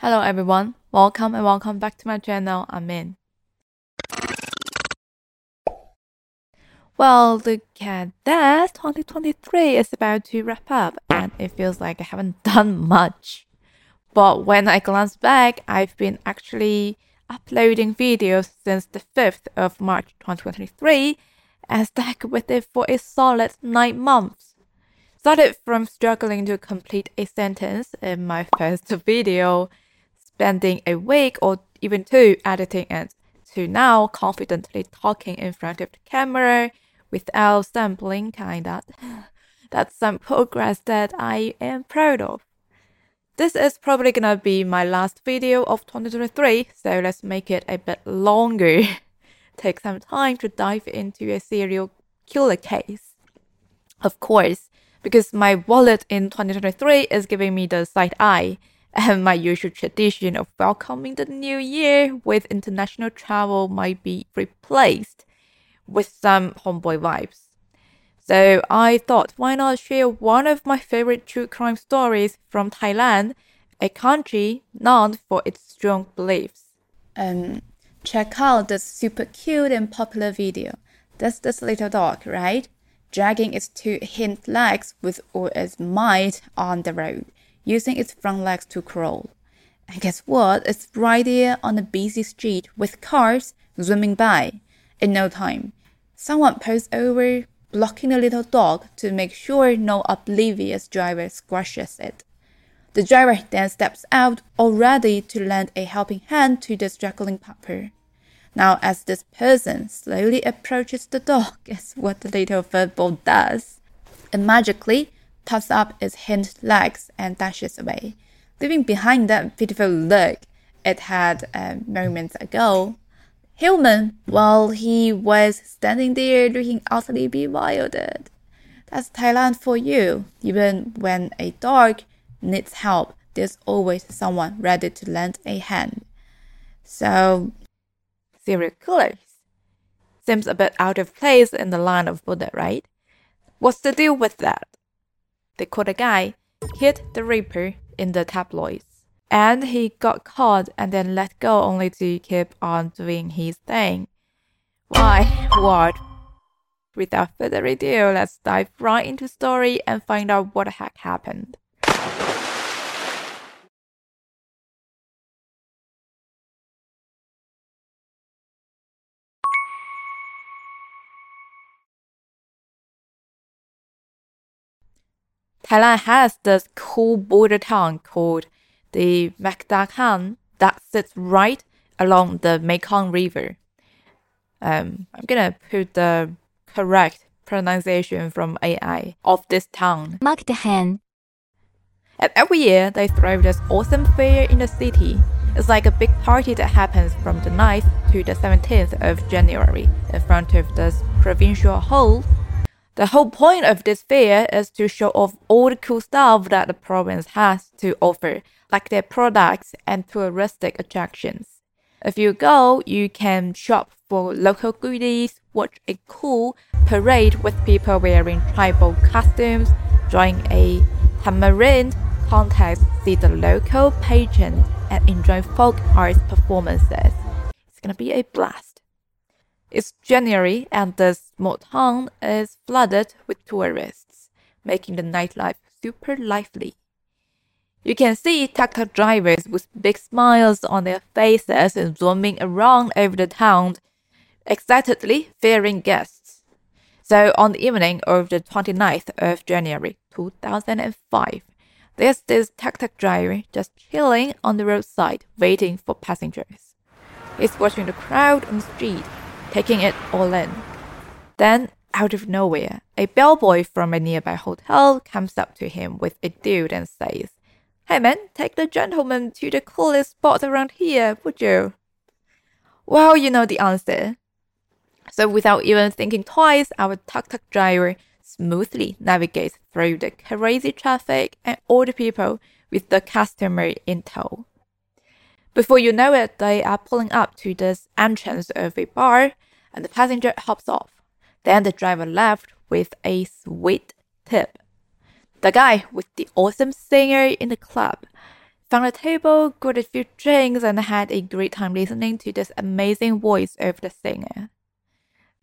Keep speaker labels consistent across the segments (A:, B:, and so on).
A: Hello everyone, welcome and welcome back to my channel. I'm in. Well, look at that. 2023 is about to wrap up, and it feels like I haven't done much. But when I glance back, I've been actually uploading videos since the 5th of March 2023 and stuck with it for a solid 9 months. Started from struggling to complete a sentence in my first video spending a week or even two editing it to now confidently talking in front of the camera without stumbling kinda. That's some progress that I am proud of. This is probably gonna be my last video of 2023, so let's make it a bit longer. Take some time to dive into a serial killer case. Of course, because my wallet in 2023 is giving me the side eye and my usual tradition of welcoming the new year with international travel might be replaced with some homeboy vibes. So I thought, why not share one of my favorite true crime stories from Thailand, a country known for its strong beliefs. Um, check out this super cute and popular video. That's this little dog, right? Dragging its two hind legs with all its might on the road using its front legs to crawl. And guess what? It's right there on a busy street with cars zooming by. In no time, someone pulls over, blocking the little dog to make sure no oblivious driver squashes it. The driver then steps out, all ready to lend a helping hand to the struggling pupper. Now, as this person slowly approaches the dog, guess what the little furball does? And magically, tops up its hind legs and dashes away, leaving behind that pitiful look it had uh, moments ago. Hillman, while he was standing there looking utterly bewildered. That's Thailand for you. Even when a dog needs help, there's always someone ready to lend a hand. So, serial killers seems a bit out of place in the line of Buddha, right? What's the deal with that? They caught a guy, Kid the Ripper in the tabloids. And he got caught and then let go only to keep on doing his thing. Why? What? Without further ado, let's dive right into the story and find out what the heck happened. Thailand has this cool border town called the Mukdahan that sits right along the Mekong River. Um, I'm gonna put the correct pronunciation from AI of this town.
B: Mukdahan.
A: And every year they throw this awesome fair in the city. It's like a big party that happens from the 9th to the 17th of January in front of this provincial hall the whole point of this fair is to show off all the cool stuff that the province has to offer, like their products and touristic attractions. If you go, you can shop for local goodies, watch a cool parade with people wearing tribal costumes, join a tamarind contest, see the local pageant, and enjoy folk art performances. It's gonna be a blast. It's January and the small town is flooded with tourists, making the nightlife super lively. You can see tuk-tuk drivers with big smiles on their faces and zooming around over the town, excitedly fearing guests. So on the evening of the 29th of January 2005, there's this tuk-tuk driver just chilling on the roadside waiting for passengers. He's watching the crowd on the street taking it all in. Then, out of nowhere, a bellboy from a nearby hotel comes up to him with a dude and says, Hey man, take the gentleman to the coolest spot around here, would you? Well, you know the answer. So without even thinking twice, our tuk-tuk driver smoothly navigates through the crazy traffic and all the people with the customer in tow. Before you know it, they are pulling up to this entrance of a bar and the passenger hops off. Then the driver left with a sweet tip. The guy with the awesome singer in the club found a table, got a few drinks, and had a great time listening to this amazing voice of the singer.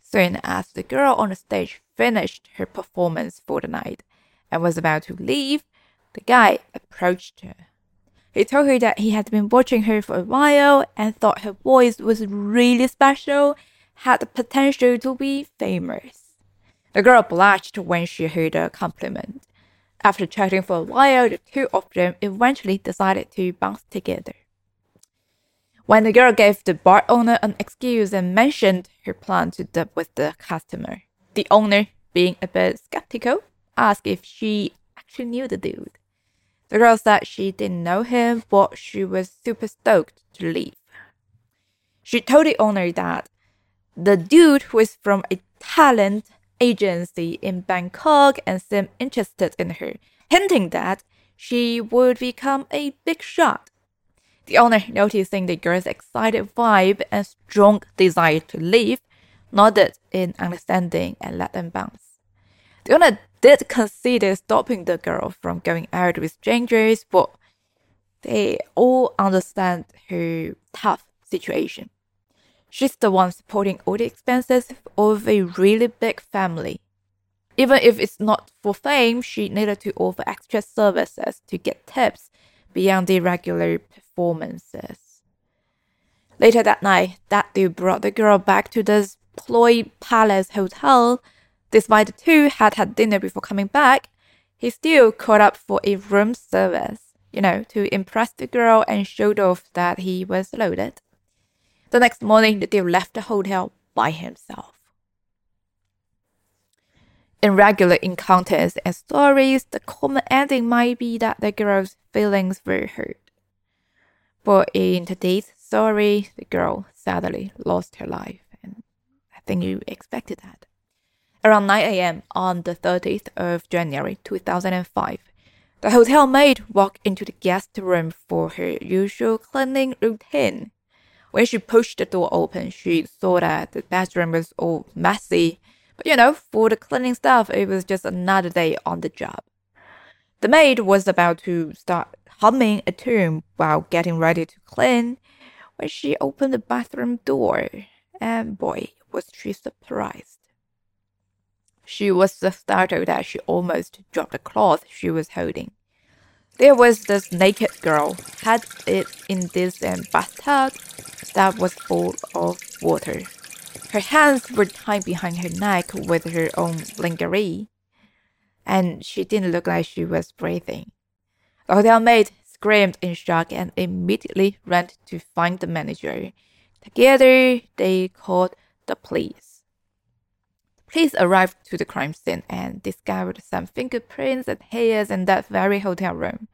A: Soon as the girl on the stage finished her performance for the night and was about to leave, the guy approached her. He told her that he had been watching her for a while and thought her voice was really special, had the potential to be famous. The girl blushed when she heard the compliment. After chatting for a while, the two of them eventually decided to bounce together. When the girl gave the bar owner an excuse and mentioned her plan to dub with the customer, the owner, being a bit skeptical, asked if she actually knew the dude. The girl said she didn't know him, but she was super stoked to leave. She told the owner that the dude was from a talent agency in Bangkok and seemed interested in her, hinting that she would become a big shot. The owner, noticing the girl's excited vibe and strong desire to leave, nodded in understanding and let them bounce. The owner did consider stopping the girl from going out with strangers, but they all understand her tough situation. She's the one supporting all the expenses of a really big family. Even if it's not for fame, she needed to offer extra services to get tips beyond the regular performances. Later that night, that dude brought the girl back to the Ploy Palace Hotel Despite the two had had dinner before coming back, he still called up for a room service, you know, to impress the girl and showed off that he was loaded. The next morning, the dude left the hotel by himself. In regular encounters and stories, the common ending might be that the girl's feelings were hurt. But in today's story, the girl sadly lost her life, and I think you expected that. Around 9 a.m. on the 30th of January 2005, the hotel maid walked into the guest room for her usual cleaning routine. When she pushed the door open, she saw that the bathroom was all messy. But you know, for the cleaning staff, it was just another day on the job. The maid was about to start humming a tune while getting ready to clean when she opened the bathroom door. And boy, was she surprised. She was so startled that she almost dropped the cloth she was holding. There was this naked girl, had it in this bathtub that was full of water. Her hands were tied behind her neck with her own lingerie, and she didn't look like she was breathing. The hotel maid screamed in shock and immediately ran to find the manager. Together, they called the police. Police arrived to the crime scene and discovered some fingerprints and hairs in that very hotel room.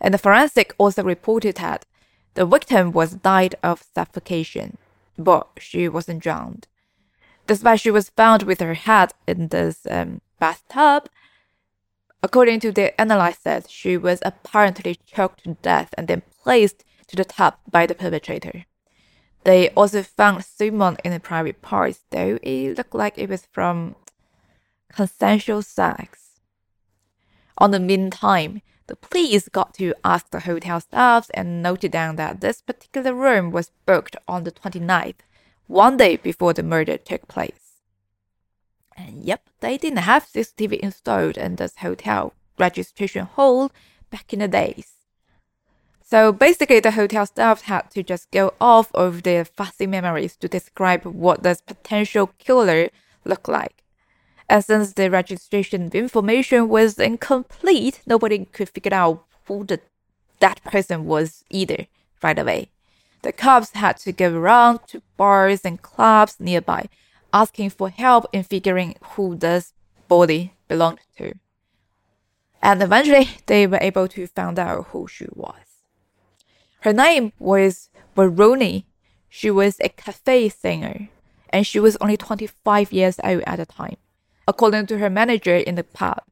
A: And the forensic also reported that the victim was died of suffocation, but she wasn't drowned. Despite she was found with her head in this um, bathtub, according to the analysis, she was apparently choked to death and then placed to the tub by the perpetrator. They also found semen in the private parts, though it looked like it was from consensual sex. On the meantime, the police got to ask the hotel staff and noted down that this particular room was booked on the 29th, one day before the murder took place. And yep, they didn't have CCTV installed in this hotel registration hall back in the days. So basically, the hotel staff had to just go off of their fuzzy memories to describe what this potential killer looked like. And since the registration information was incomplete, nobody could figure out who the, that person was either right away. The cops had to go around to bars and clubs nearby, asking for help in figuring who this body belonged to. And eventually, they were able to find out who she was. Her name was Varuni. She was a cafe singer, and she was only 25 years old at the time. According to her manager in the pub,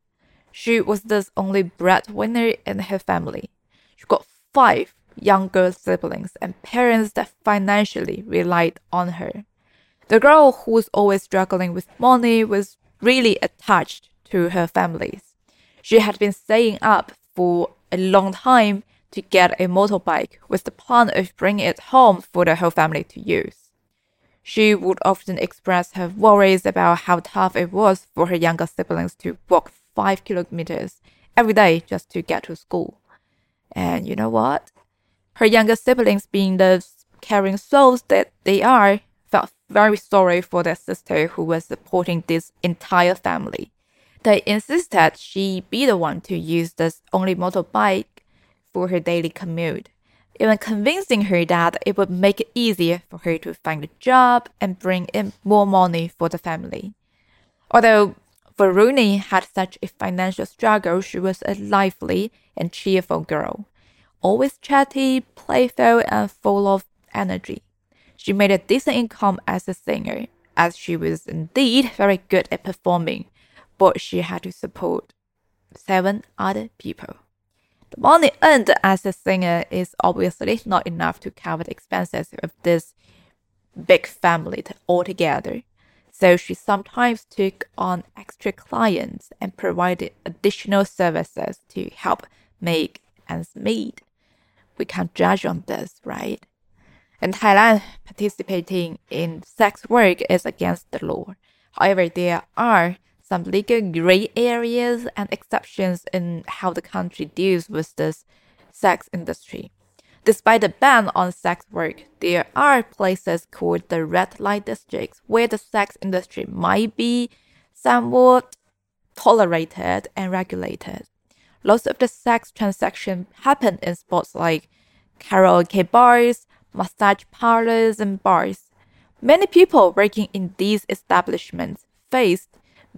A: she was the only breadwinner in her family. She got five younger siblings and parents that financially relied on her. The girl who was always struggling with money was really attached to her families. She had been staying up for a long time to get a motorbike with the plan of bringing it home for the whole family to use. She would often express her worries about how tough it was for her younger siblings to walk five kilometers every day just to get to school. And you know what? Her younger siblings, being the caring souls that they are, felt very sorry for their sister who was supporting this entire family. They insisted she be the one to use this only motorbike for her daily commute, even convincing her that it would make it easier for her to find a job and bring in more money for the family. Although Varuni had such a financial struggle, she was a lively and cheerful girl, always chatty, playful, and full of energy. She made a decent income as a singer, as she was indeed very good at performing, but she had to support seven other people. The money earned as a singer is obviously not enough to cover the expenses of this big family altogether so she sometimes took on extra clients and provided additional services to help make ends meet. We can't judge on this, right? In Thailand, participating in sex work is against the law. However, there are some legal gray areas and exceptions in how the country deals with this sex industry. Despite the ban on sex work, there are places called the red light districts where the sex industry might be somewhat tolerated and regulated. Lots of the sex transactions happen in spots like karaoke bars, massage parlors, and bars. Many people working in these establishments faced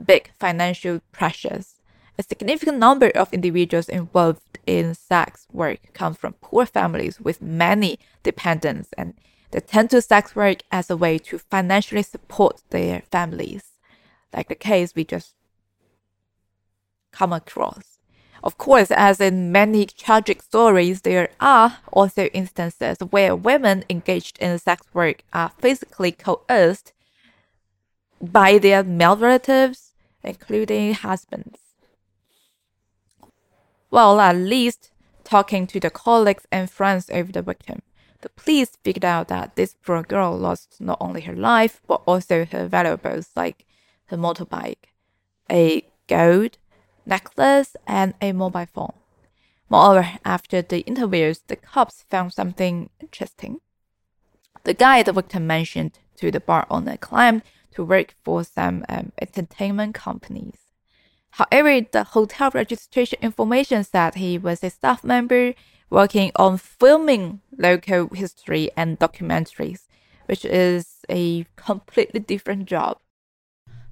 A: big financial pressures. A significant number of individuals involved in sex work come from poor families with many dependents, and they turn to sex work as a way to financially support their families, like the case we just come across. Of course, as in many tragic stories, there are also instances where women engaged in sex work are physically coerced by their male relatives, including husbands. Well, at least talking to the colleagues and friends of the victim, the police figured out that this poor girl lost not only her life, but also her valuables like her motorbike, a gold necklace, and a mobile phone. Moreover, after the interviews, the cops found something interesting. The guy the victim mentioned to the bar owner claimed to work for some um, entertainment companies. However, the hotel registration information said he was a staff member working on filming local history and documentaries, which is a completely different job.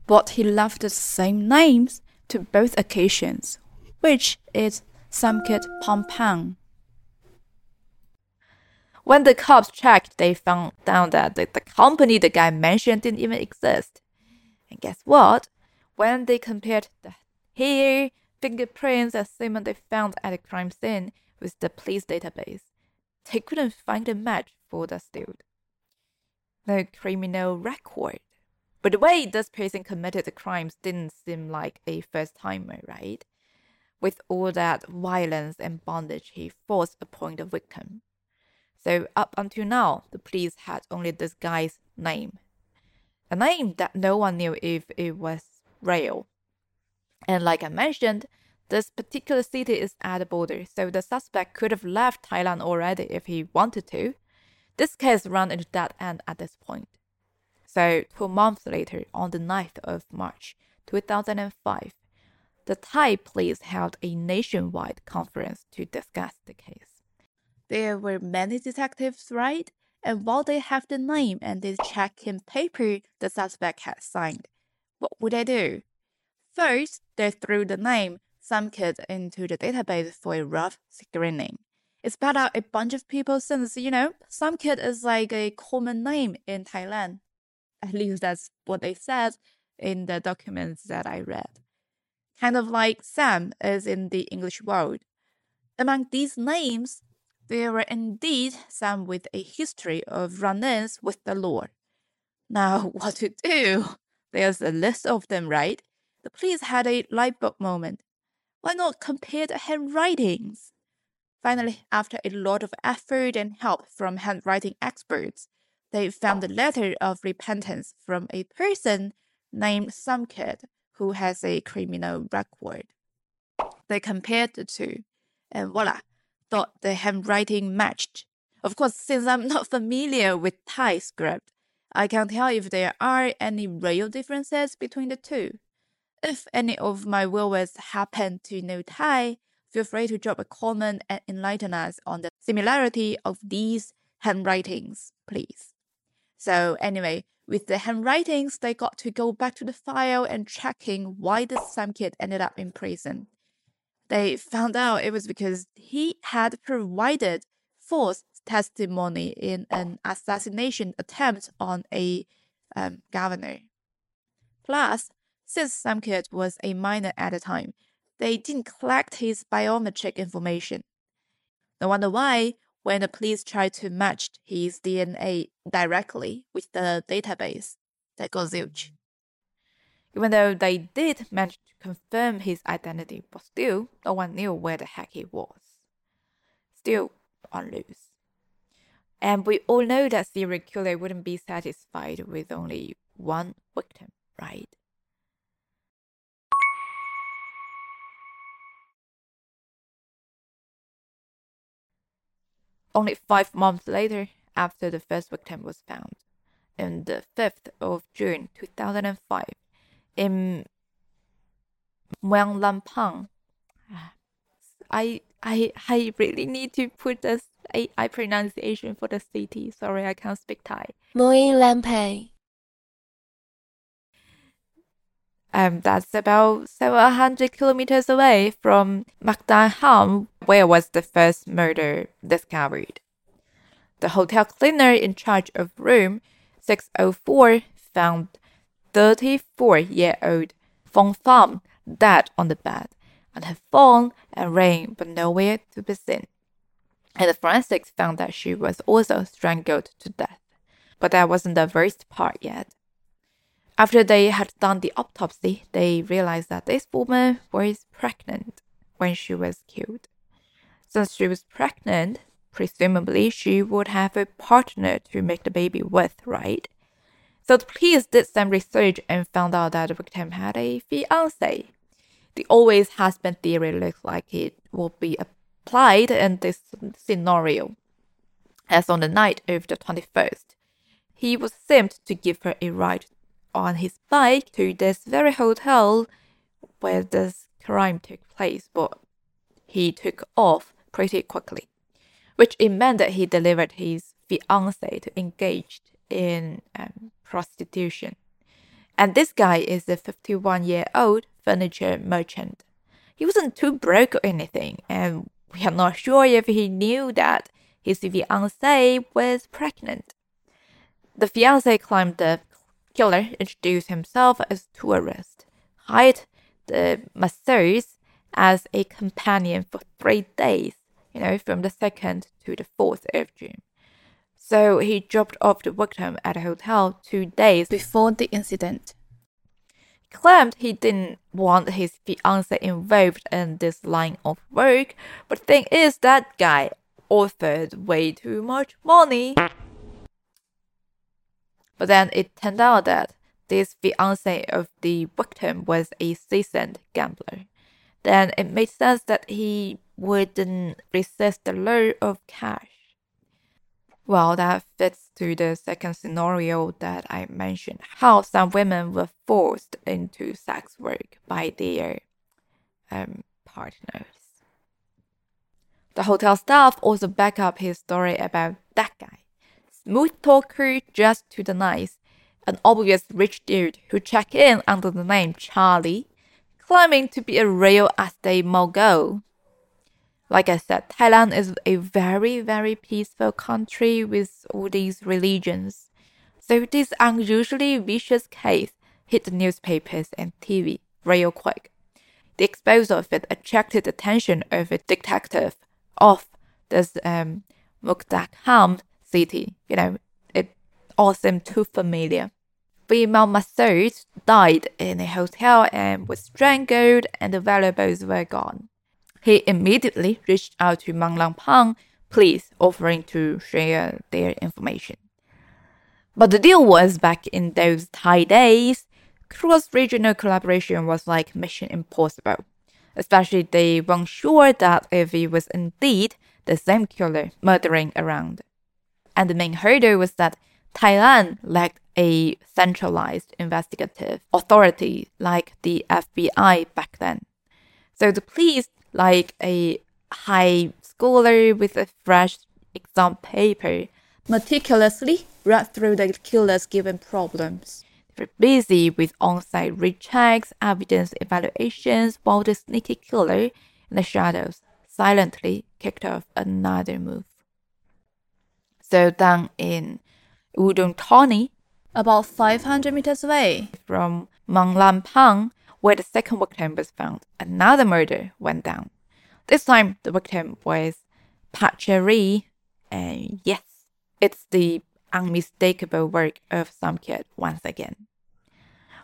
A: But he left the same names to both occasions, which is Samkit Pampang. When the cops checked, they found out that the, the company the guy mentioned didn't even exist. And guess what? When they compared the hair, fingerprints, and semen they found at the crime scene with the police database. They couldn't find a match for the dude. No criminal record. But the way this person committed the crimes didn't seem like a first timer, right? With all that violence and bondage he forced upon the victim. So, up until now, the police had only this guy's name. A name that no one knew if it was real. And like I mentioned, this particular city is at the border, so the suspect could have left Thailand already if he wanted to. This case ran into dead end at this point. So, two months later, on the 9th of March 2005, the Thai police held a nationwide conference to discuss the case. There were many detectives, right? And while they have the name and the check-in paper the suspect had signed, what would they do? First, they threw the name Samkit into the database for a rough screening. It spat out a bunch of people since, you know, Samkit is like a common name in Thailand. At least that's what they said in the documents that I read. Kind of like Sam is in the English world. Among these names, there were indeed some with a history of run ins with the law. Now, what to do? There's a list of them, right? The police had a light bulb moment. Why not compare the handwritings? Finally, after a lot of effort and help from handwriting experts, they found a letter of repentance from a person named Samkid who has a criminal record. They compared the two, and voila, thought the handwriting matched. Of course, since I'm not familiar with Thai script, I can't tell if there are any real differences between the two. If any of my viewers happen to know Thai, feel free to drop a comment and enlighten us on the similarity of these handwritings, please. So anyway, with the handwritings, they got to go back to the file and checking why this Sam kid ended up in prison. They found out it was because he had provided false testimony in an assassination attempt on a um, governor. Plus, since Samkid was a minor at the time, they didn't collect his biometric information. No wonder why, when the police tried to match his DNA directly with the database, that got zilch. Even though they did manage to confirm his identity, but still, no one knew where the heck he was. Still on loose. And we all know that serial killer wouldn't be satisfied with only one victim, right? Only five months later, after the first victim was found, on the 5th of June 2005, in Muang Lampang, I, I, I really need to put this I pronunciation for the city. Sorry, I can't speak Thai.
B: Muang Lampang.
A: Um, that's about 700 kilometers away from Ham, where was the first murder discovered. The hotel cleaner in charge of room 604 found 34 year old Fong Pham dead on the bed and had fallen and ran but nowhere to be seen. And the forensics found that she was also strangled to death. But that wasn't the worst part yet. After they had done the autopsy, they realized that this woman was pregnant when she was killed. Since she was pregnant, presumably she would have a partner to make the baby with, right? So the police did some research and found out that the victim had a fiance. The always husband theory looks like it will be applied in this scenario. As on the night of the 21st, he was sent to give her a ride on his bike to this very hotel where this crime took place, but he took off pretty quickly, which it meant that he delivered his fiancée to engage in um, prostitution. And this guy is a 51 year old furniture merchant. He wasn't too broke or anything, and we are not sure if he knew that his fiancée was pregnant. The fiancée claimed the Killer introduced himself as tourist, hired the masseuse as a companion for three days, you know, from the 2nd to the 4th of June. So he dropped off the victim at a hotel two days before the incident. He claimed he didn't want his fiance involved in this line of work, but the thing is that guy offered way too much money. But then it turned out that this fiance of the victim was a seasoned gambler. Then it made sense that he wouldn't resist the lure of cash. Well, that fits to the second scenario that I mentioned how some women were forced into sex work by their um, partners. The hotel staff also back up his story about that guy smooth talker just to the nice, an obvious rich dude who checked in under the name Charlie, claiming to be a real estate mogul. Like I said, Thailand is a very, very peaceful country with all these religions. So this unusually vicious case hit the newspapers and TV real quick. The exposure of it attracted attention of a detective of this um, Mukdahan city. You know, it all seemed too familiar. Female masseuse died in a hotel and was strangled, and the valuables were gone. He immediately reached out to Muang Lampang police offering to share their information. But the deal was back in those Thai days, cross regional collaboration was like mission impossible. Especially they weren't sure that if it was indeed the same killer murdering around. And the main hurdle was that Thailand lacked a centralized investigative authority like the FBI back then. So the police, like a high scholar with a fresh exam paper, meticulously read through the killer's given problems. They were busy with on-site rechecks, evidence evaluations, while the sneaky killer in the shadows silently kicked off another move. So down in Udon Thani, about 500 meters away from Muang Lampang, where the second victim was found, another murder went down. This time, the victim was Pacheri, and yes, it's the unmistakable work of Samkiat once again.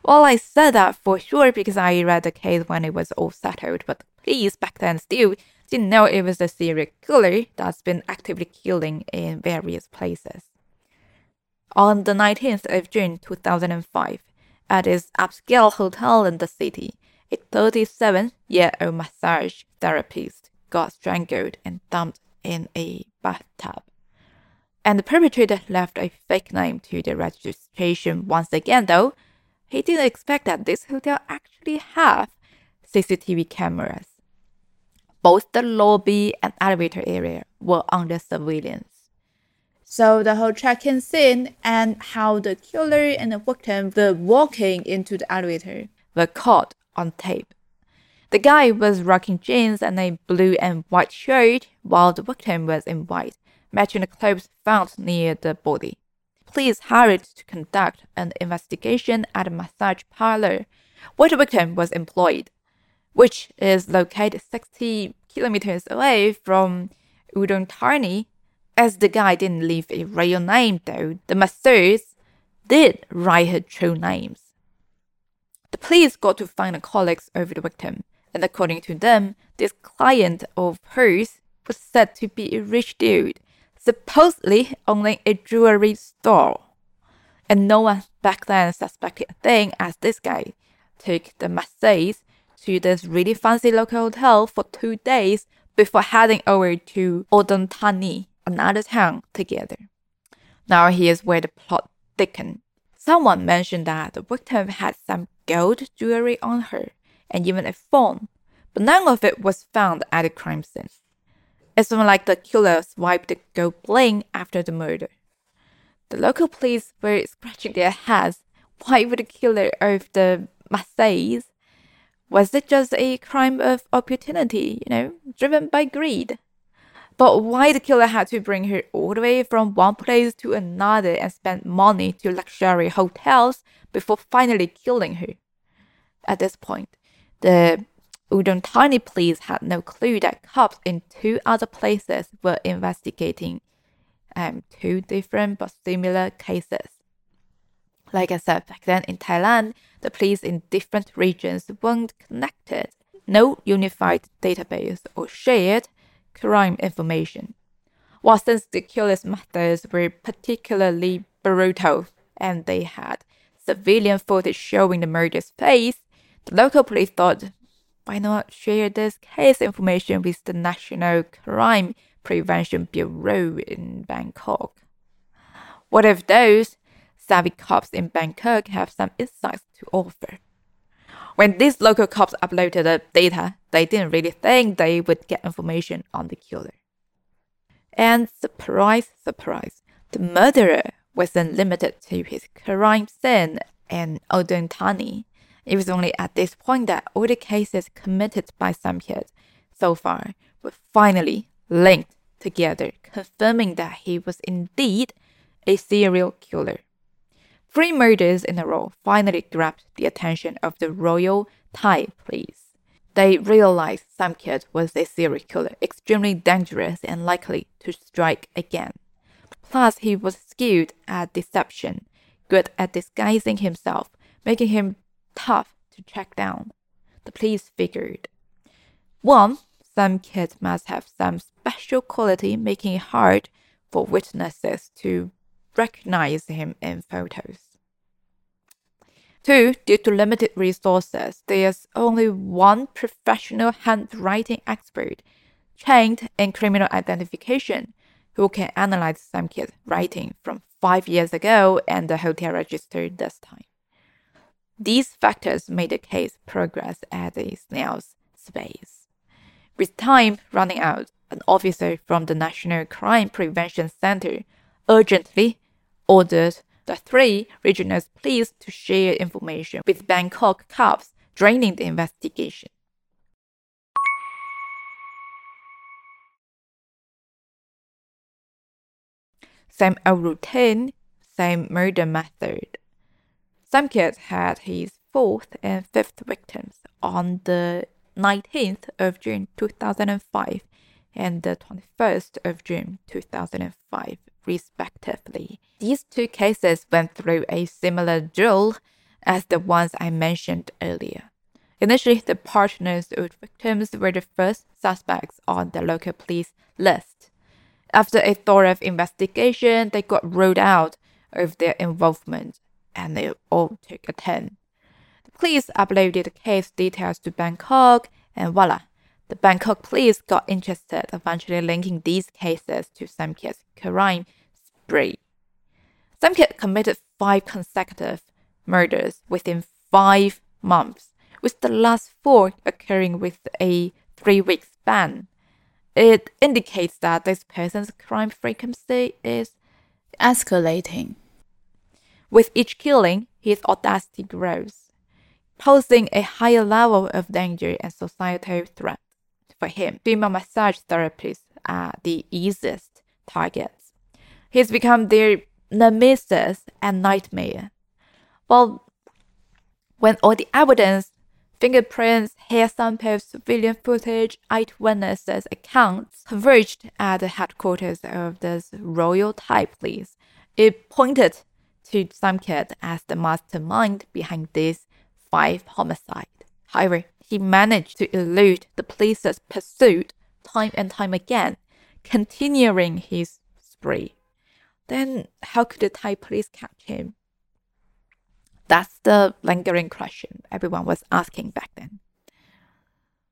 A: Well, I said that for sure because I read the case when it was all settled, but police back then still didn't know it was a serial killer that's been actively killing in various places. On the 19th of June 2005, at his upscale hotel in the city, a 37 year old massage therapist got strangled and dumped in a bathtub. And the perpetrator left a fake name to the registration once again, though he didn't expect that this hotel actually have CCTV cameras. Both the lobby and elevator area were under surveillance. So the whole check-in scene and how the killer and the victim were walking into the elevator were caught on tape. The guy was rocking jeans and a blue and white shirt, while the victim was in white, matching the clothes found near the body. Police hurried to conduct an investigation at a massage parlor where the victim was employed which is located 60 kilometers away from Udon Thani. As the guy didn't leave a real name, though, the masseuse did write her true names. The police got to find the colleagues over the victim, and according to them, this client of hers was said to be a rich dude, supposedly owning a jewelry store. And no one back then suspected a thing as this guy took the masseuse to this really fancy local hotel for two days before heading over to Udon Thani, another town, together. Now here's where the plot thickened. Someone mentioned that the victim had some gold jewelry on her and even a phone, but none of it was found at the crime scene. It's like the killer swiped the gold bling after the murder. The local police were scratching their heads. Why would the killer of the Marseilles was it just a crime of opportunity, you know, driven by greed? But why the killer had to bring her all the way from one place to another and spend money to luxury hotels before finally killing her? At this point, the Udon Thani police had no clue that cops in two other places were investigating um, two different but similar cases. Like I said back then in Thailand, the police in different regions weren't connected, no unified database or shared crime information. The killer's methods were particularly brutal and they had civilian footage showing the murder's face, the local police thought, why not share this case information with the National Crime Prevention Bureau in Bangkok? What if those savvy cops in Bangkok have some insights to offer. When these local cops uploaded the data, they didn't really think they would get information on the killer. And surprise, surprise, the murderer wasn't limited to his crime scene in Udon Thani. It was only at this point that all the cases committed by Samkiat so far were finally linked together, confirming that he was indeed a serial killer. Three murders in a row finally grabbed the attention of the Royal Thai police. They realized Samkiat was a serial killer, extremely dangerous and likely to strike again. Plus, he was skilled at deception, good at disguising himself, making him tough to track down. The police figured. One, Sam Kid must have some special quality making it hard for witnesses to recognize him in photos. Two, due to limited resources, there's only one professional handwriting expert trained in criminal identification who can analyze Sam Kid's writing from five years ago and the hotel register this time. These factors made the case progress at a snail's pace. With time running out, an officer from the National Crime Prevention Center urgently ordered the three regional police to share information with Bangkok cops during the investigation. Same routine, same murder method. Sam Kid had his fourth and fifth victims on the 19th of June 2005 and the 21st of June 2005, respectively. These two cases went through a similar drill as the ones I mentioned earlier. Initially, the partners of victims were the first suspects on the local police list. After a thorough investigation, they got ruled out of their involvement and they all took a 10. The police uploaded case details to Bangkok, and voila, the Bangkok police got interested, eventually linking these cases to Sam Kid's crime spree. Sam Kid committed five consecutive murders within five months, with the last four occurring with a three week span. It indicates that this person's crime frequency is escalating. With each killing, his audacity grows, posing a higher level of danger and societal threat. For him, female massage therapists are uh, the easiest targets. He's become their nemesis and nightmare. Well, when all the evidence, fingerprints, hair samples, civilian footage, eyewitnesses accounts converged at the headquarters of this royal Thai police, it pointed to Sam Kid as the mastermind behind these five homicides. However, he managed to elude the police's pursuit time and time again, continuing his spree. Then, how could the Thai police catch him? That's the lingering question everyone was asking back then.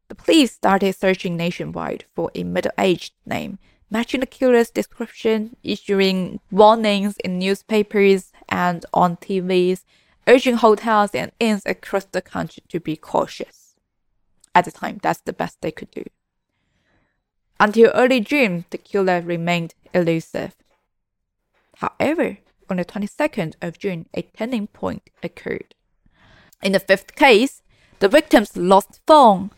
A: The police started searching nationwide for a middle aged name matching the killer's description, issuing warnings in newspapers and on TVs, urging hotels and inns across the country to be cautious. At the time, that's the best they could do. Until early June, the killer remained elusive. However, on the 22nd of June, a turning point occurred. In the fifth case, the victim's lost phone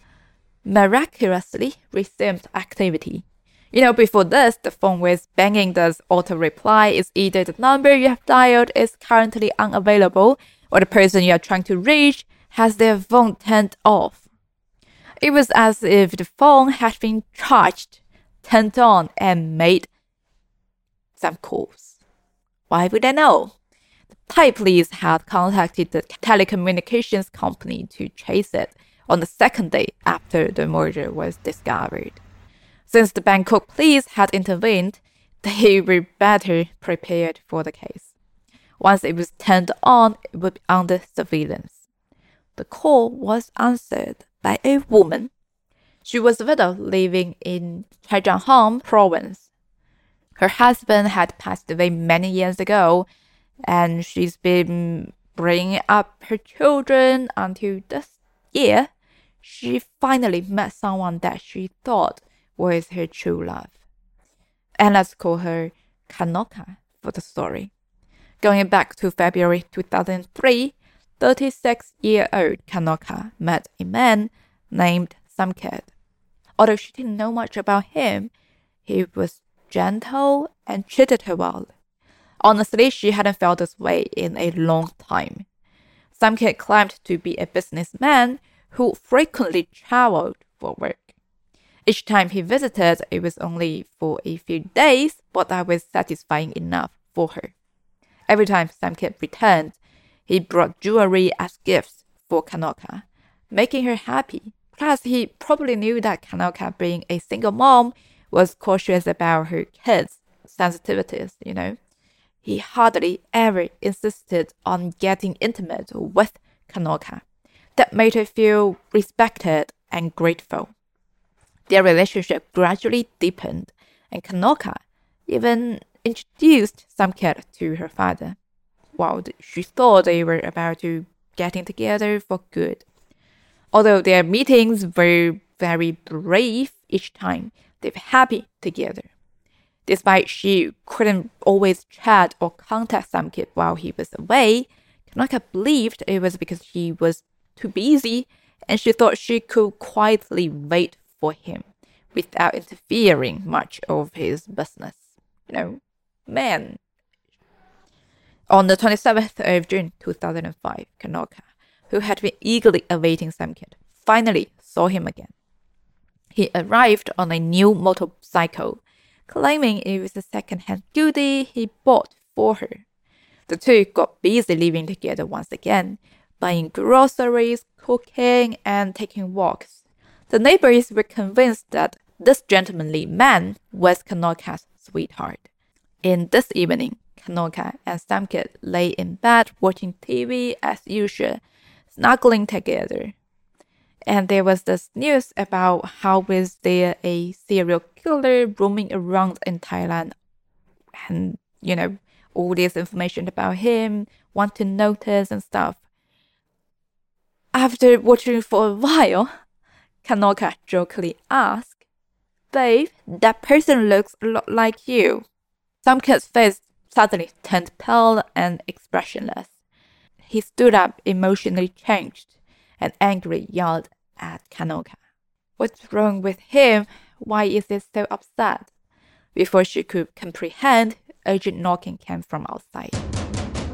A: miraculously resumed activity. You know, before this, the phone was banging does auto reply is either the number you have dialed is currently unavailable or the person you are trying to reach has their phone turned off. It was as if the phone had been charged, turned on, and made some calls. Why would I know? The Thai police had contacted the telecommunications company to chase it on the second day after the murder was discovered. Since the Bangkok police had intervened, they were better prepared for the case. Once it was turned on, it would be under surveillance. The call was answered by a woman. She was a widow living in Zhejiang province. Her husband had passed away many years ago, and she's been bringing up her children until this year. She finally met someone that she thought was her true love. And let's call her Kanoka for the story. Going back to February 2003, 36 year old Kanoka met a man named Sam Kid. Although she didn't know much about him, he was gentle and treated her well. Honestly, she hadn't felt this way in a long time. Sam Kid claimed to be a businessman who frequently traveled for work. Each time he visited, it was only for a few days, but that was satisfying enough for her. Every time Sam Kid returned, he brought jewelry as gifts for Kanoka, making her happy, Plus, he probably knew that Kanoka, being a single mom, was cautious about her kids' sensitivities, you know. He hardly ever insisted on getting intimate with Kanoka. That made her feel respected and grateful. Their relationship gradually deepened, and Kanoka even introduced Samket to her father. While she thought they were about to getting together for good. Although their meetings were very brief each time, they were happy together. Despite she couldn't always chat or contact Somkid while he was away, Kanoka believed it was because he was too busy and she thought she could quietly wait for him without interfering much of his business. You know, man. On the 27th of June 2005, Kanoka, who had been eagerly awaiting Somkid, finally saw him again. He arrived on a new motorcycle, claiming it was a second-hand goodie he bought for her. The two got busy living together once again, buying groceries, cooking, and taking walks. The neighbors were convinced that this gentlemanly man was Kanoka's sweetheart. In this evening, Kanoka and Somkid lay in bed watching TV as usual, snuggling together. And there was this news about how was there a serial killer roaming around in Thailand, and you know all this information about him, want to notice and stuff. After watching for a while, Kanoka jokingly asked, Babe, that person looks a lot like you. Somkid's face suddenly turned pale and expressionless. He stood up, emotionally changed, and angrily yelled at Kanoka. What's wrong with him? Why is he so upset? Before she could comprehend, urgent knocking came from outside.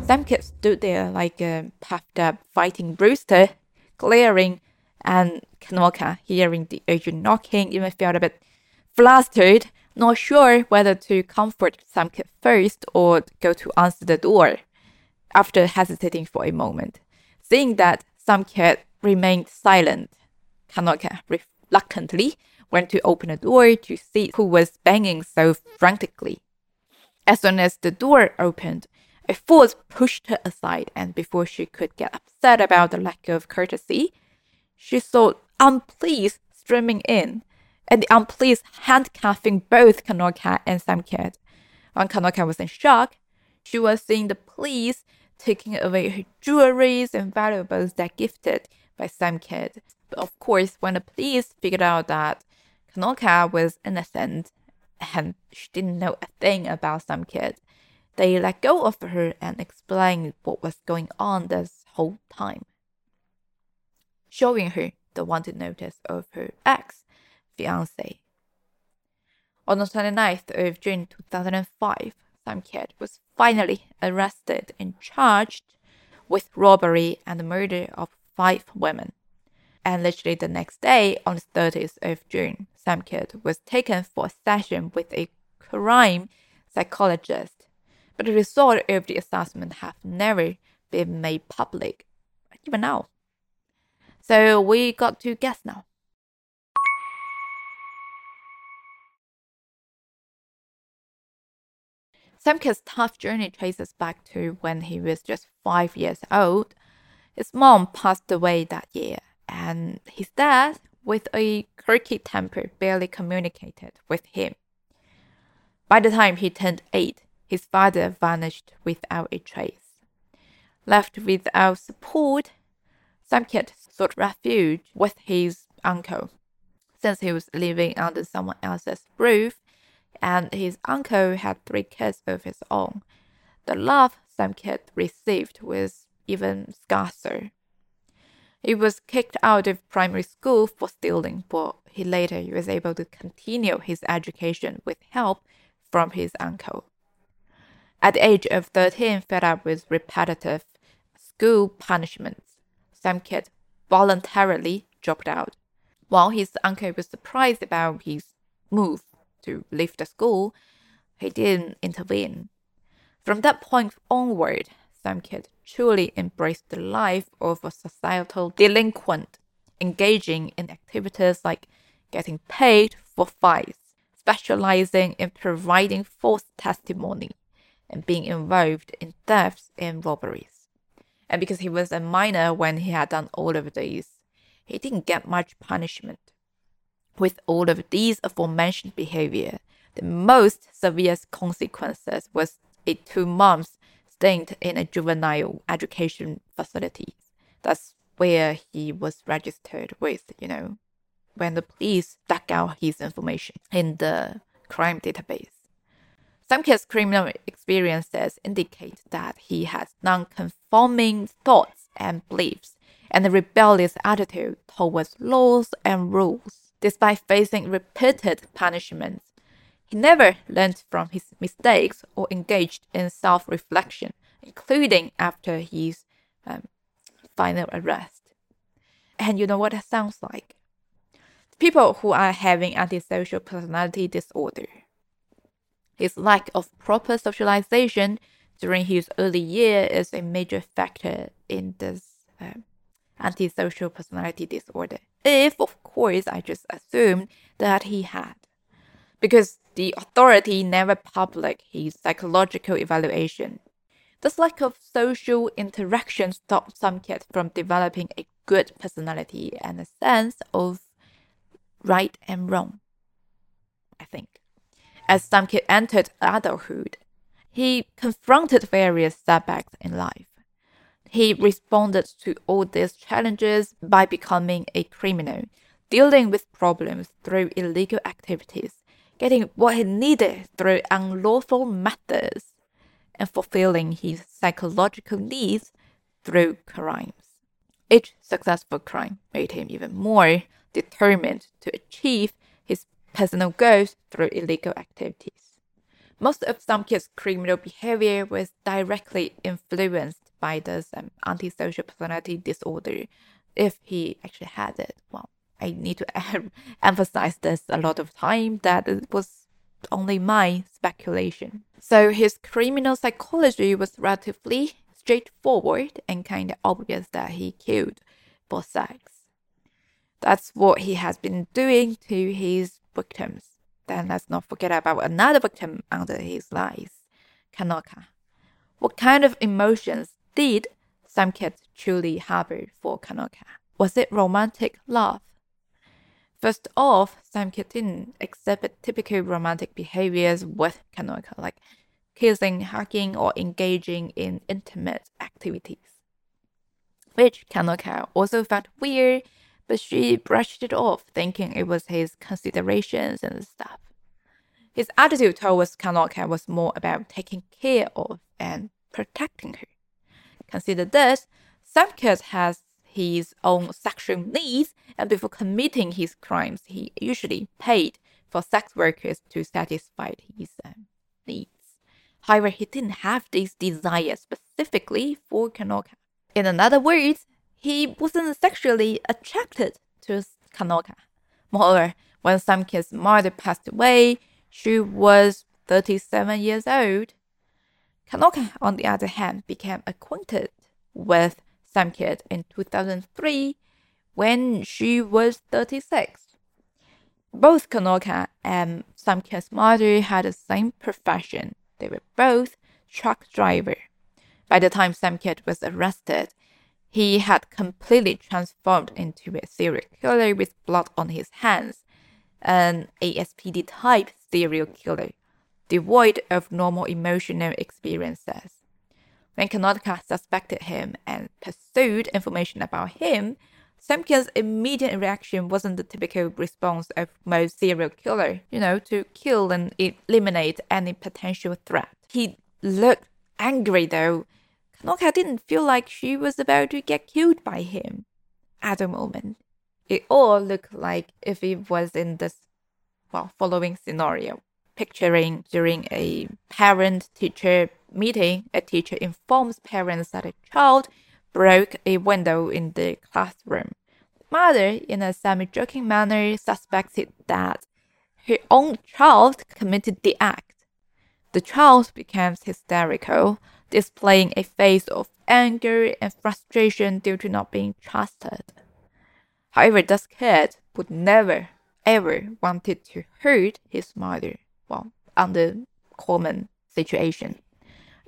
A: Somkid stood there like a puffed up fighting rooster, glaring, and Kanoka, hearing the urgent knocking, even felt a bit flustered, not sure whether to comfort Somkid first or go to answer the door. After hesitating for a moment, seeing that Somkid remained silent, Kanoka reluctantly went to open the door to see who was banging so frantically. As soon as the door opened, a force pushed her aside, and before she could get upset about the lack of courtesy, she saw unpleased streaming in, and the um, unpleased handcuffing both Kanoka and Somkid. When Kanoka was in shock, she was seeing the police taking away her jewelries and valuables that gifted by Somkid. But of course, when the police figured out that Kanoka was innocent and she didn't know a thing about Somkid, they let go of her and explained what was going on this whole time, showing her the wanted notice of her ex fiance. On the 29th of June 2005, Somkid was finally arrested and charged with robbery and the murder of five women. And literally the next day, on the 30th of June, Somkid was taken for a session with a crime psychologist. But the result of the assessment have never been made public, even now. So we got to guess now. Somkid's tough journey traces back to when he was just five years old. His mom passed away that year, and his dad, with a quirky temper, barely communicated with him. By the time he turned eight, his father vanished without a trace. Left without support, Somkid sought refuge with his uncle. Since he was living under someone else's roof, and his uncle had three kids of his own, the love Somkid received was even scarcer. He was kicked out of primary school for stealing, but he later was able to continue his education with help from his uncle. At the age of 13, fed up with repetitive school punishments, Somkid voluntarily dropped out. While his uncle was surprised about his move to leave the school, he didn't intervene. From that point onward, Somkid truly embraced the life of a societal delinquent. engaging in activities like getting paid for fights, specializing in providing false testimony, and being involved in thefts and robberies. And because he was a minor when he had done all of these, he didn't get much punishment. With all of these aforementioned behavior, the most severe consequences was a two months stint in a juvenile education facility. That's where he was registered with, you know, when the police dug out his information in the crime database. Some Somkid's criminal experiences indicate that he has non-conforming thoughts and beliefs and a rebellious attitude towards laws and rules. Despite facing repeated punishments, he never learned from his mistakes or engaged in self reflection, including after his um, final arrest. And you know what that sounds like? People who are having antisocial personality disorder. His lack of proper socialization during his early years is a major factor in this um, antisocial personality disorder. If, of course, I just assumed that he had. Because the authority never published his psychological evaluation. This lack of social interaction stopped Somkid from developing a good personality and a sense of right and wrong. I think. As Somkid entered adulthood, he confronted various setbacks in life. He responded to all these challenges by becoming a criminal, dealing with problems through illegal activities, getting what he needed through unlawful methods, and fulfilling his psychological needs through crimes. Each successful crime made him even more determined to achieve his personal goals through illegal activities. Most of Somkid's criminal behavior was directly influenced by this um, antisocial personality disorder, if he actually had it. Well, I need to emphasize this a lot of time that it was only my speculation. So his criminal psychology was relatively straightforward and kind of obvious that he killed for sex. That's what he has been doing to his victims. Then let's not forget about another victim under his lies, Kanoka. What kind of emotions did Somkid truly harbor for Kanoka? Was it romantic love? First off, Somkid didn't exhibit typical romantic behaviors with Kanoka, like kissing, hugging, or engaging in intimate activities. Which Kanoka also found weird, but she brushed it off, thinking it was his considerations and stuff. His attitude towards Kanoka was more about taking care of and protecting her. Consider this Somkid has his own sexual needs, and before committing his crimes, he usually paid for sex workers to satisfy his um, needs. However, he didn't have these desires specifically for Kanoka. In other words, he wasn't sexually attracted to Kanoka. Moreover, when Somkid's mother passed away, she was 37 years old. Kanoka, on the other hand, became acquainted with Somkid in 2003 when she was 36. Both Kanoka and Somkid's mother had the same profession. They were both truck driver. By the time Somkid was arrested, he had completely transformed into a serial killer with blood on his hands, an ASPD type serial killer, devoid of normal emotional experiences. When Kanoka suspected him and pursued information about him, Somkid's immediate reaction wasn't the typical response of most serial killer, you know, to kill and eliminate any potential threat. He looked angry though. Kanoka didn't feel like she was about to get killed by him at the moment. It all looked like if it was in this well following scenario. Picturing during a parent teacher meeting, a teacher informs parents that a child broke a window in the classroom. The mother, in a semi joking manner, suspected that her own child committed the act. The child becomes hysterical, displaying a face of anger and frustration due to not being trusted. However, this kid would never ever wanted to hurt his mother. Well, under common situation.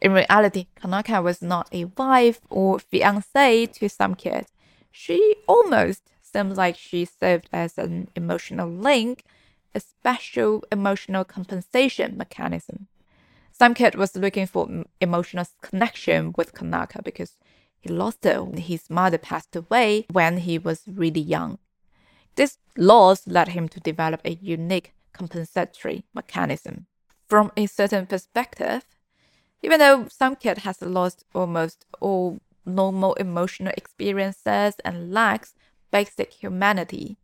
A: In reality, Kanaka was not a wife or fiancée to Somkid. She almost seems like she served as an emotional link, a special emotional compensation mechanism. Somkid was looking for emotional connection with Kanaka because he lost when his mother passed away when he was really young. This loss led him to develop a unique compensatory mechanism. From a certain perspective, even though Somkid has lost almost all normal emotional experiences and lacks basic humanity,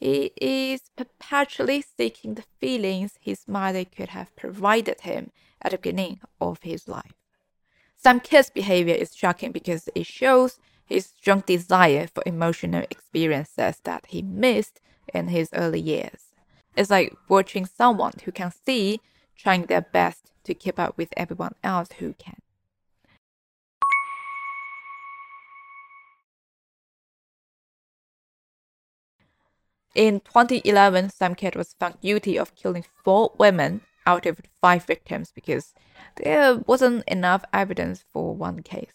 A: he is perpetually seeking the feelings his mother could have provided him at the beginning of his life. Somkid's behavior is shocking because it shows his strong desire for emotional experiences that he missed in his early years. It's like watching someone who can see trying their best to keep up with everyone else who can. In 2011, Sam was found guilty of killing four women out of five victims because there wasn't enough evidence for one case.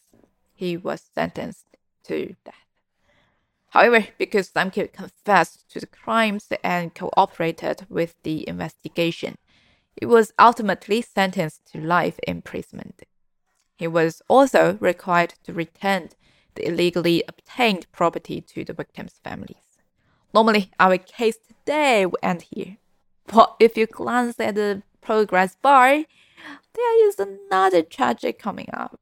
A: He was sentenced to death. However, because Sam confessed to the crimes and cooperated with the investigation, he was ultimately sentenced to life imprisonment. He was also required to return the illegally obtained property to the victims' families. Normally, our case today would end here. But if you glance at the progress bar, there is another tragedy coming up.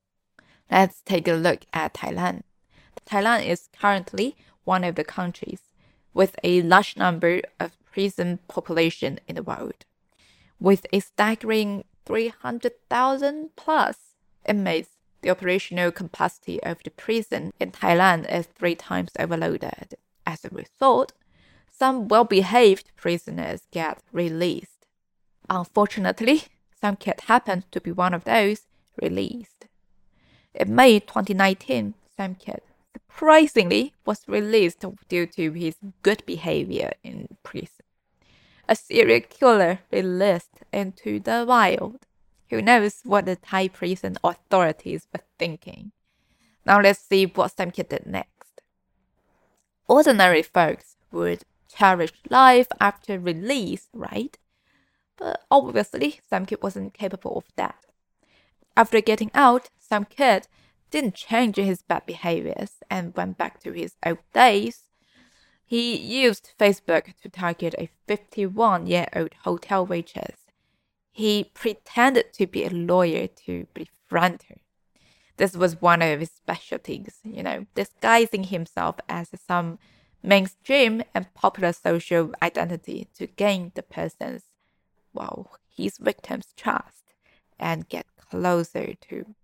A: Let's take a look at Thailand. Thailand is currently one of the countries with a large number of prison population in the world, with a staggering 300,000 plus inmates. The operational capacity of the prison in Thailand is three times overloaded. As a result, some well behaved prisoners get released. Unfortunately, Somkid happened to be one of those released. In May 2019, Somkid surprisingly was released due to his good behavior in prison. A serial killer released into the wild. Who knows what the Thai prison authorities were thinking? Now let's see what Somkid did next. Ordinary folks would cherish life after release, right? But obviously, Somkid wasn't capable of that. After getting out, Somkid didn't change his bad behaviors and went back to his old days. He used Facebook to target a 51 year old hotel waitress. He pretended to be a lawyer to befriend her. This was one of his specialties, you know, disguising himself as some mainstream and popular social identity to gain the person's, well, his victim's trust and get closer to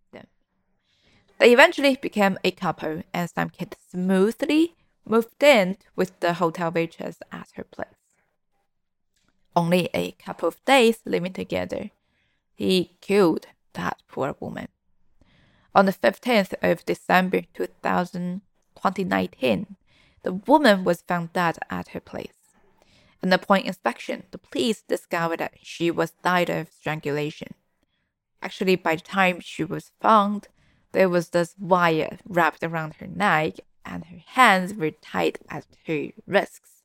A: they eventually became a couple, and Somkid smoothly moved in with the hotel waitress at her place. Only a couple of days living together, he killed that poor woman. On the 15th of December 2019, the woman was found dead at her place. And upon inspection, the police discovered that she was died of strangulation. Actually, by the time she was found, there was this wire wrapped around her neck, and her hands were tied at her wrists.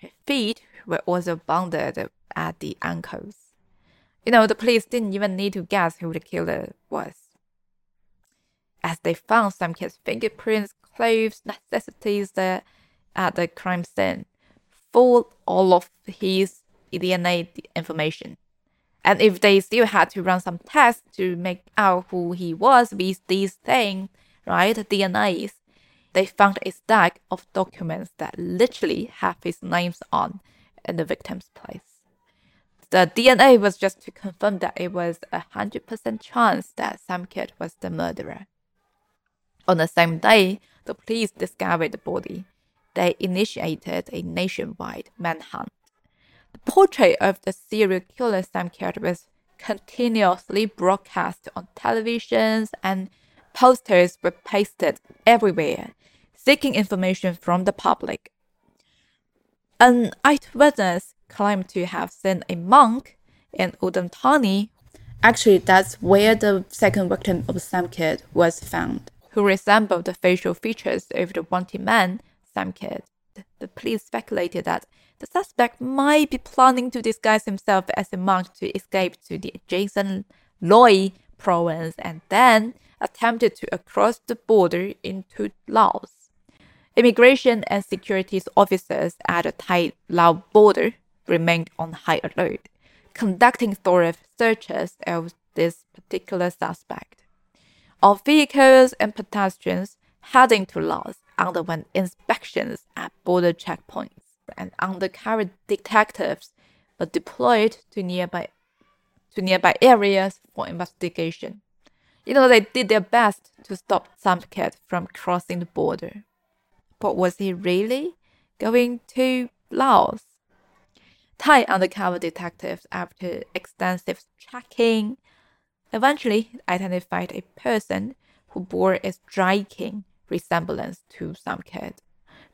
A: Her feet were also bonded at the ankles. You know, the police didn't even need to guess who the killer was. As they found Somkid's fingerprints, clothes, necessities there at the crime scene, full all of his DNA information. And if they still had to run some tests to make out who he was with these things, right, DNAs, they found a stack of documents that literally have his names on in the victim's place. The DNA was just to confirm that it was a 100% chance that Somkid was the murderer. On the same day, the police discovered the body. They initiated a nationwide manhunt. The portrait of the serial killer Somkid was continuously broadcast on televisions and posters were pasted everywhere, seeking information from the public. An eyewitness claimed to have seen a monk in Udon. Actually, that's where the second victim of Somkid was found, who resembled the facial features of the wanted man, Somkid. The police speculated that the suspect might be planning to disguise himself as a monk to escape to the adjacent Loei province and then attempted to cross the border into Laos. Immigration and security officers at the Thai Lao border remained on high alert, conducting thorough searches of this particular suspect. All vehicles and pedestrians heading to Laos underwent inspections at border checkpoints, and undercover detectives were deployed to nearby to nearby areas for investigation. You know, they did their best to stop Sam from crossing the border. But was he really going to Laos? Thai undercover detectives, after extensive tracking, eventually identified a person who bore a striking resemblance to Somkid.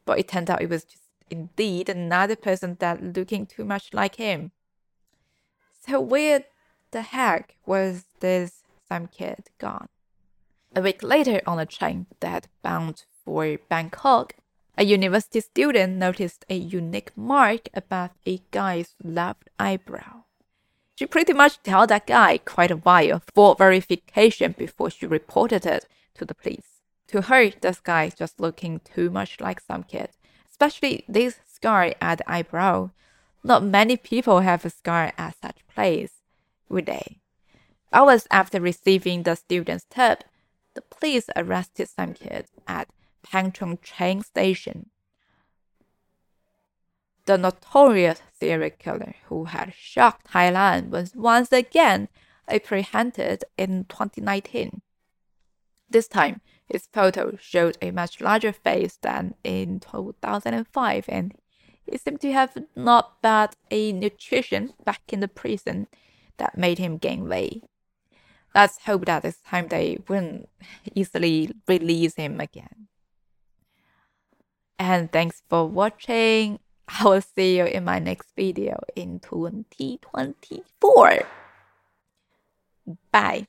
A: But it turned out it was just indeed another person that looking too much like him. So where the heck was this Somkid gone? A week later on a train that bound for Bangkok, a university student noticed a unique mark above a guy's left eyebrow. She pretty much told that guy quite a while for verification before she reported it to the police. To her, this guy just looking too much like Somkid, especially this scar at the eyebrow. Not many people have a scar at such place, would they? Hours after receiving the student's tip, the police arrested some kids at Pangchong train station. The notorious serial killer who had shocked Thailand was once again apprehended in 2019. This time, his photo showed a much larger face than in 2005, and he seemed to have not bad a nutrition back in the prison that made him gain weight. Let's hope that this time they won't easily release him again. And thanks for watching. I will see you in my next video in 2024. Bye.